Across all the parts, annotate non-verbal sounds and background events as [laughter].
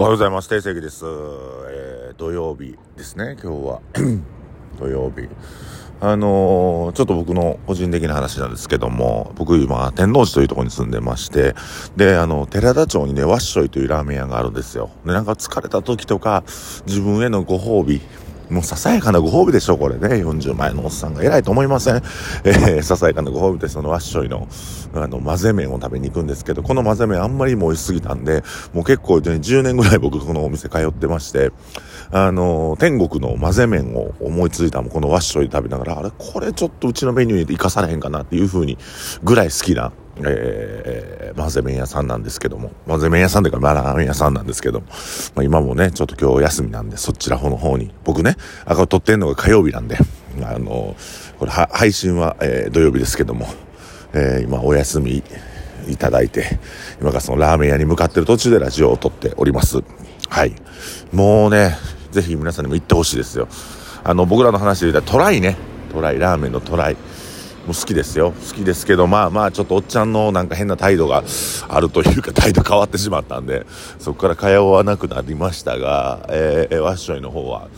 おはようございます。定石です。えー、土曜日ですね、今日は。[clears throat] 土曜日。あのー、ちょっと僕の個人的な話なんですけども、僕今、天王寺というところに住んでまして、で、あの、寺田町にね、ワッショイというラーメン屋があるんですよ。で、なんか疲れた時とか、自分へのご褒美、もうささやかなご褒美でしょ、これね。40前のおっさんが偉いと思いません。えー、ささやかなご褒美でそのワッショイの、あの、混ぜ麺を食べに行くんですけど、この混ぜ麺あんまりも美味しすぎたんで、もう結構、ね、10年ぐらい僕このお店通ってまして、あの、天国の混ぜ麺を思いついたもこのワッショイ食べながら、あれ、これちょっとうちのメニューに活かされへんかなっていう風に、ぐらい好きな、えー、混ぜ麺屋さんなんですけども、混ぜ麺屋さんというか、まあ、ラーメン屋さんなんですけども、まあ、今もね、ちょっと今日休みなんで、そちら方の方に、僕ね、あ、これ撮ってんのが火曜日なんで、あの、これ配信は、えー、土曜日ですけども、えー、今お休みいただいて、今からそのラーメン屋に向かってる途中でラジオを撮っております。はい。もうね、ぜひ皆さんにも行ってほしいですよ。あの、僕らの話で言ったらトライね。トライ、ラーメンのトライ。も好きですよ。好きですけど、まあまあ、ちょっとおっちゃんのなんか変な態度があるというか、態度変わってしまったんで、そこから通わなくなりましたが、えー、ワッショイの方は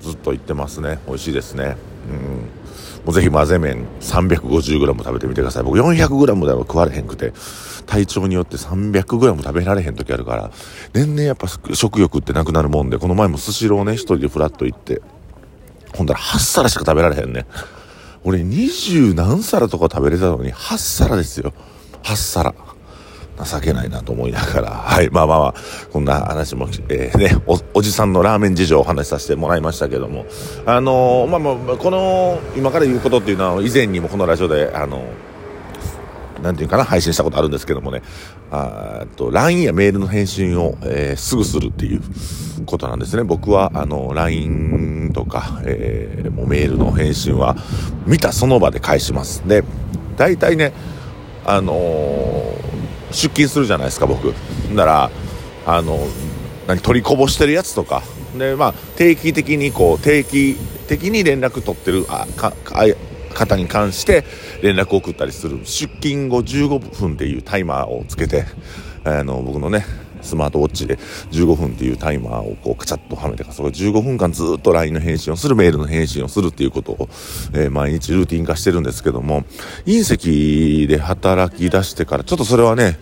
ずっと行ってますね。美味しいですね。うん。もうぜひ混ぜ麺 350g 食べてみてください。僕 400g では食われへんくて、体調によって 300g 食べられへん時あるから、年々やっぱ食欲ってなくなるもんで、この前もスシローね、一人でフラッと行って、ほんだら8皿しか食べられへんね。俺二十何皿とか食べれたのに8皿ですよ。8皿。情けないなと思いながら、[laughs] はい、まあまあまあ、こんな話も、えー、ねお、おじさんのラーメン事情をお話しさせてもらいましたけども、あのー、まあまあ、この、今から言うことっていうのは、以前にもこのラジオで、あのーなんていうかな、配信したことあるんですけどもね、あと、LINE やメールの返信を、えー、すぐするっていうことなんですね。僕は、あの、LINE とか、えー、もうメールの返信は、見たその場で返します。で、大体ね、あのー、出勤するじゃないですか、僕。なら、あの、何、取りこぼしてるやつとか、で、まあ、定期的にこう、定期的に連絡取ってる、あ、か、あ方に関して連絡を送ったりする。出勤後15分っていうタイマーをつけて、あの、僕のね、スマートウォッチで15分っていうタイマーをこうカチャッとはめてか、それ15分間ずっと LINE の返信をする、メールの返信をするっていうことを、えー、毎日ルーティン化してるんですけども、隕石で働き出してからちょっとそれはね、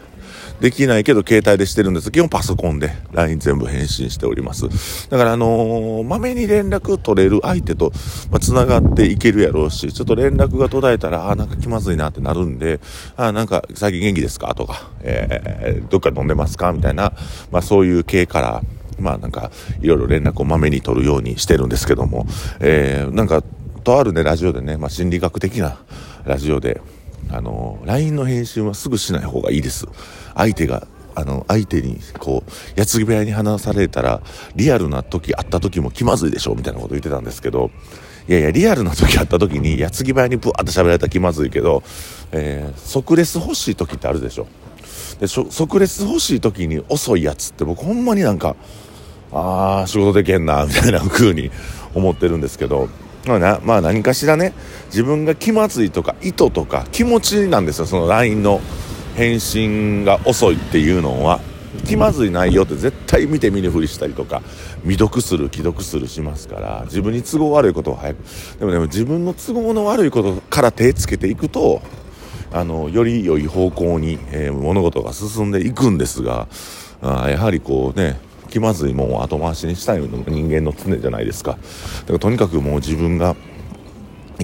できないけど携帯でしてるんです。基本パソコンで LINE 全部返信しております。だからあのー、まめに連絡取れる相手と、まあ、繋がっていけるやろうし、ちょっと連絡が途絶えたら、あ、なんか気まずいなってなるんで、あ、なんか最近元気ですか？とか、えー、どっか飲んでますか？みたいな、まあそういう系から、まあなんか、いろいろ連絡をまめに取るようにしてるんですけども、えー、なんか、とあるね、ラジオでね、まあ心理学的なラジオで、あの、LINE の返信はすぐしない方がいいです。相手が、あの、相手に、こう、矢継ぎ部屋に話されたら、リアルな時、会った時も気まずいでしょみたいなこと言ってたんですけど、いやいや、リアルな時会った時に、矢継ぎ部屋にブワーって喋られたら気まずいけど、えー、即レス欲しい時ってあるでしょで、即レス欲しい時に遅いやつって僕ほんまになんか、ああ、仕事でけんな、みたいな風に思ってるんですけど、な、まあ何かしらね、自分が気まずいとか意図とか気持ちなんですよ、その LINE の返信が遅いっていうのは。気まずい内容って絶対見て見ぬふりしたりとか、未読する、既読するしますから、自分に都合悪いことを早く。でもね、自分の都合の悪いことから手つけていくと、あの、より良い方向に、えー、物事が進んでいくんですが、あやはりこうね、気まずいもんを後回しにしたいの人間の常じゃないですか。だからとにかくもう自分が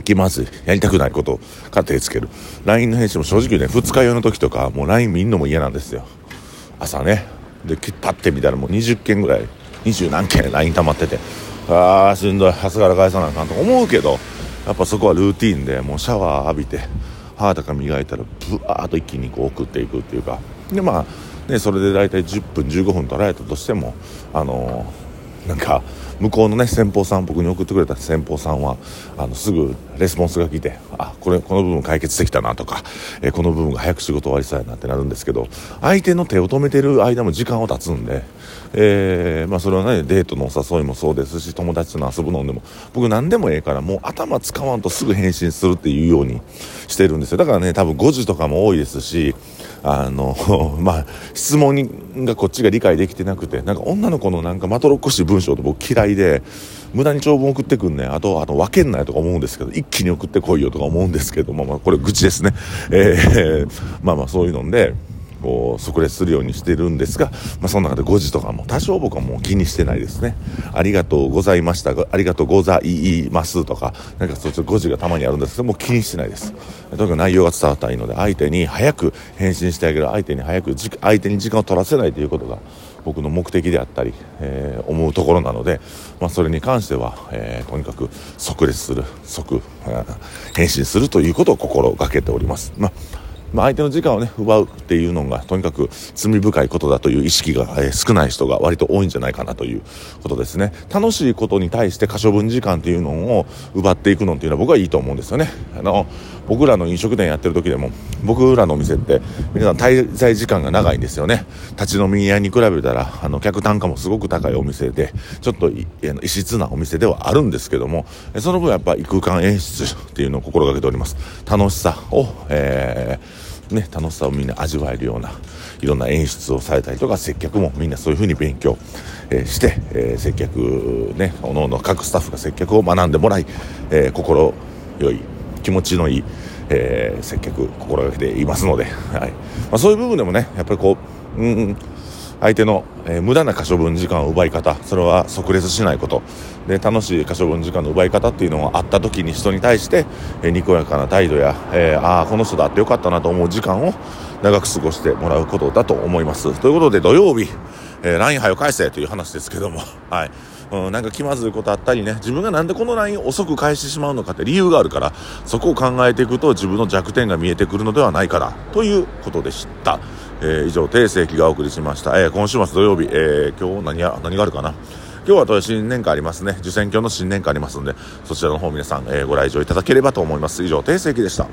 気まずい。やりたくないことから手つける。LINE の返信も正直ね、二日酔いの時とか、もう LINE 見んのも嫌なんですよ。朝ね。で、パッて見たらもう20件ぐらい、20何件 LINE 溜まってて、あーしんどい、朝から返さなあかんと思うけど、やっぱそこはルーティンで、もうシャワー浴びて、歯とか磨いたら、ブワーっと一気にこう送っていくっていうか。で、まあ、ね、それで大体10分15分取られたとしてもあの、なんか向こうのね先方さん僕に送ってくれた先方さんはあのすぐレスポンスが来てあこれこの部分解決できたなとか、え、この部分が早く仕事終わりそうやなってなるんですけど相手の手を止めてる間も時間を経つんで、えー、まあ、それはねデートのお誘いもそうですし友達との遊ぶのでも僕何でもええからもう頭使わんとすぐ返信するっていうようにしてるんですよ。だからね多分5時とかも多いですしあの、[laughs] まあ、質問がこっちが理解できてなくて、なんか女の子のなんかまとろっこしい文章って僕嫌いで、無駄に長文送ってくんねあと、あの、分けんないとか思うんですけど、一気に送ってこいよとか思うんですけど、まあまあ、これ愚痴ですね。えー、[laughs] まあまあそういうので、こう即列するようにしてるんですが、まあ、その中で5時とかも多少僕はもう気にしてないですね。ありがとうございました。ありがとうございますとかなんかそういう5時がたまにあるんですけどもう気にしてないです。とにかく内容が伝わったらいいので相手に早く返信してあげる。相手に早く相手に時間を取らせないということが僕の目的であったり、えー、思うところなので、まあ、それに関しては、えー、とにかく即列する即、返信するということを心がけております。まあまあ、相手の時間をね、奪うっていうのが、とにかく罪深いことだという意識が、え、少ない人が割と多いんじゃないかなということですね。楽しいことに対して可処分時間っていうのを奪っていくのっていうのは僕はいいと思うんですよね。あの、僕らの飲食店やってる時でも、僕らのお店って皆さん滞在時間が長いんですよね。立ち飲み屋に比べたら、あの、客単価もすごく高いお店で、ちょっと異質なお店ではあるんですけども、その分やっぱり空間演出っていうのを心がけております。楽しさを、えーね、楽しさをみんな味わえるようないろんな演出をされたりとか接客もみんなそういうふうに勉強、えー、して、えー、接客ねおのおの各スタッフが接客を学んでもらい、えー、心よい気持ちのいい、え接客心がけていますので、はい。まあ、そういう部分でもねやっぱりこううん相手の、えー、無駄な可処分時間を奪い方それは即列しないこと。で楽しい可処分時間の奪い方っていうのがあった時に人に対して、えー、にこやかな態度や、えー、ああこの人だってよかったなと思う時間を長く過ごしてもらうことだと思います。ということで土曜日、えー、LINE はよ返せという話ですけども [laughs] はいうん、なんか気まずいことあったりね、自分がなんでこの LINE 遅く返してしまうのかって理由があるから、そこを考えていくと自分の弱点が見えてくるのではないかな、ということでした。えー、以上、定世紀がお送りしました。えー、今週末土曜日、えー、今日何や、何があるかな。今日は新年会ありますね。受選挙の新年会ありますんで、そちらの方皆さん、え、ご来場いただければと思います。以上、定世紀でした。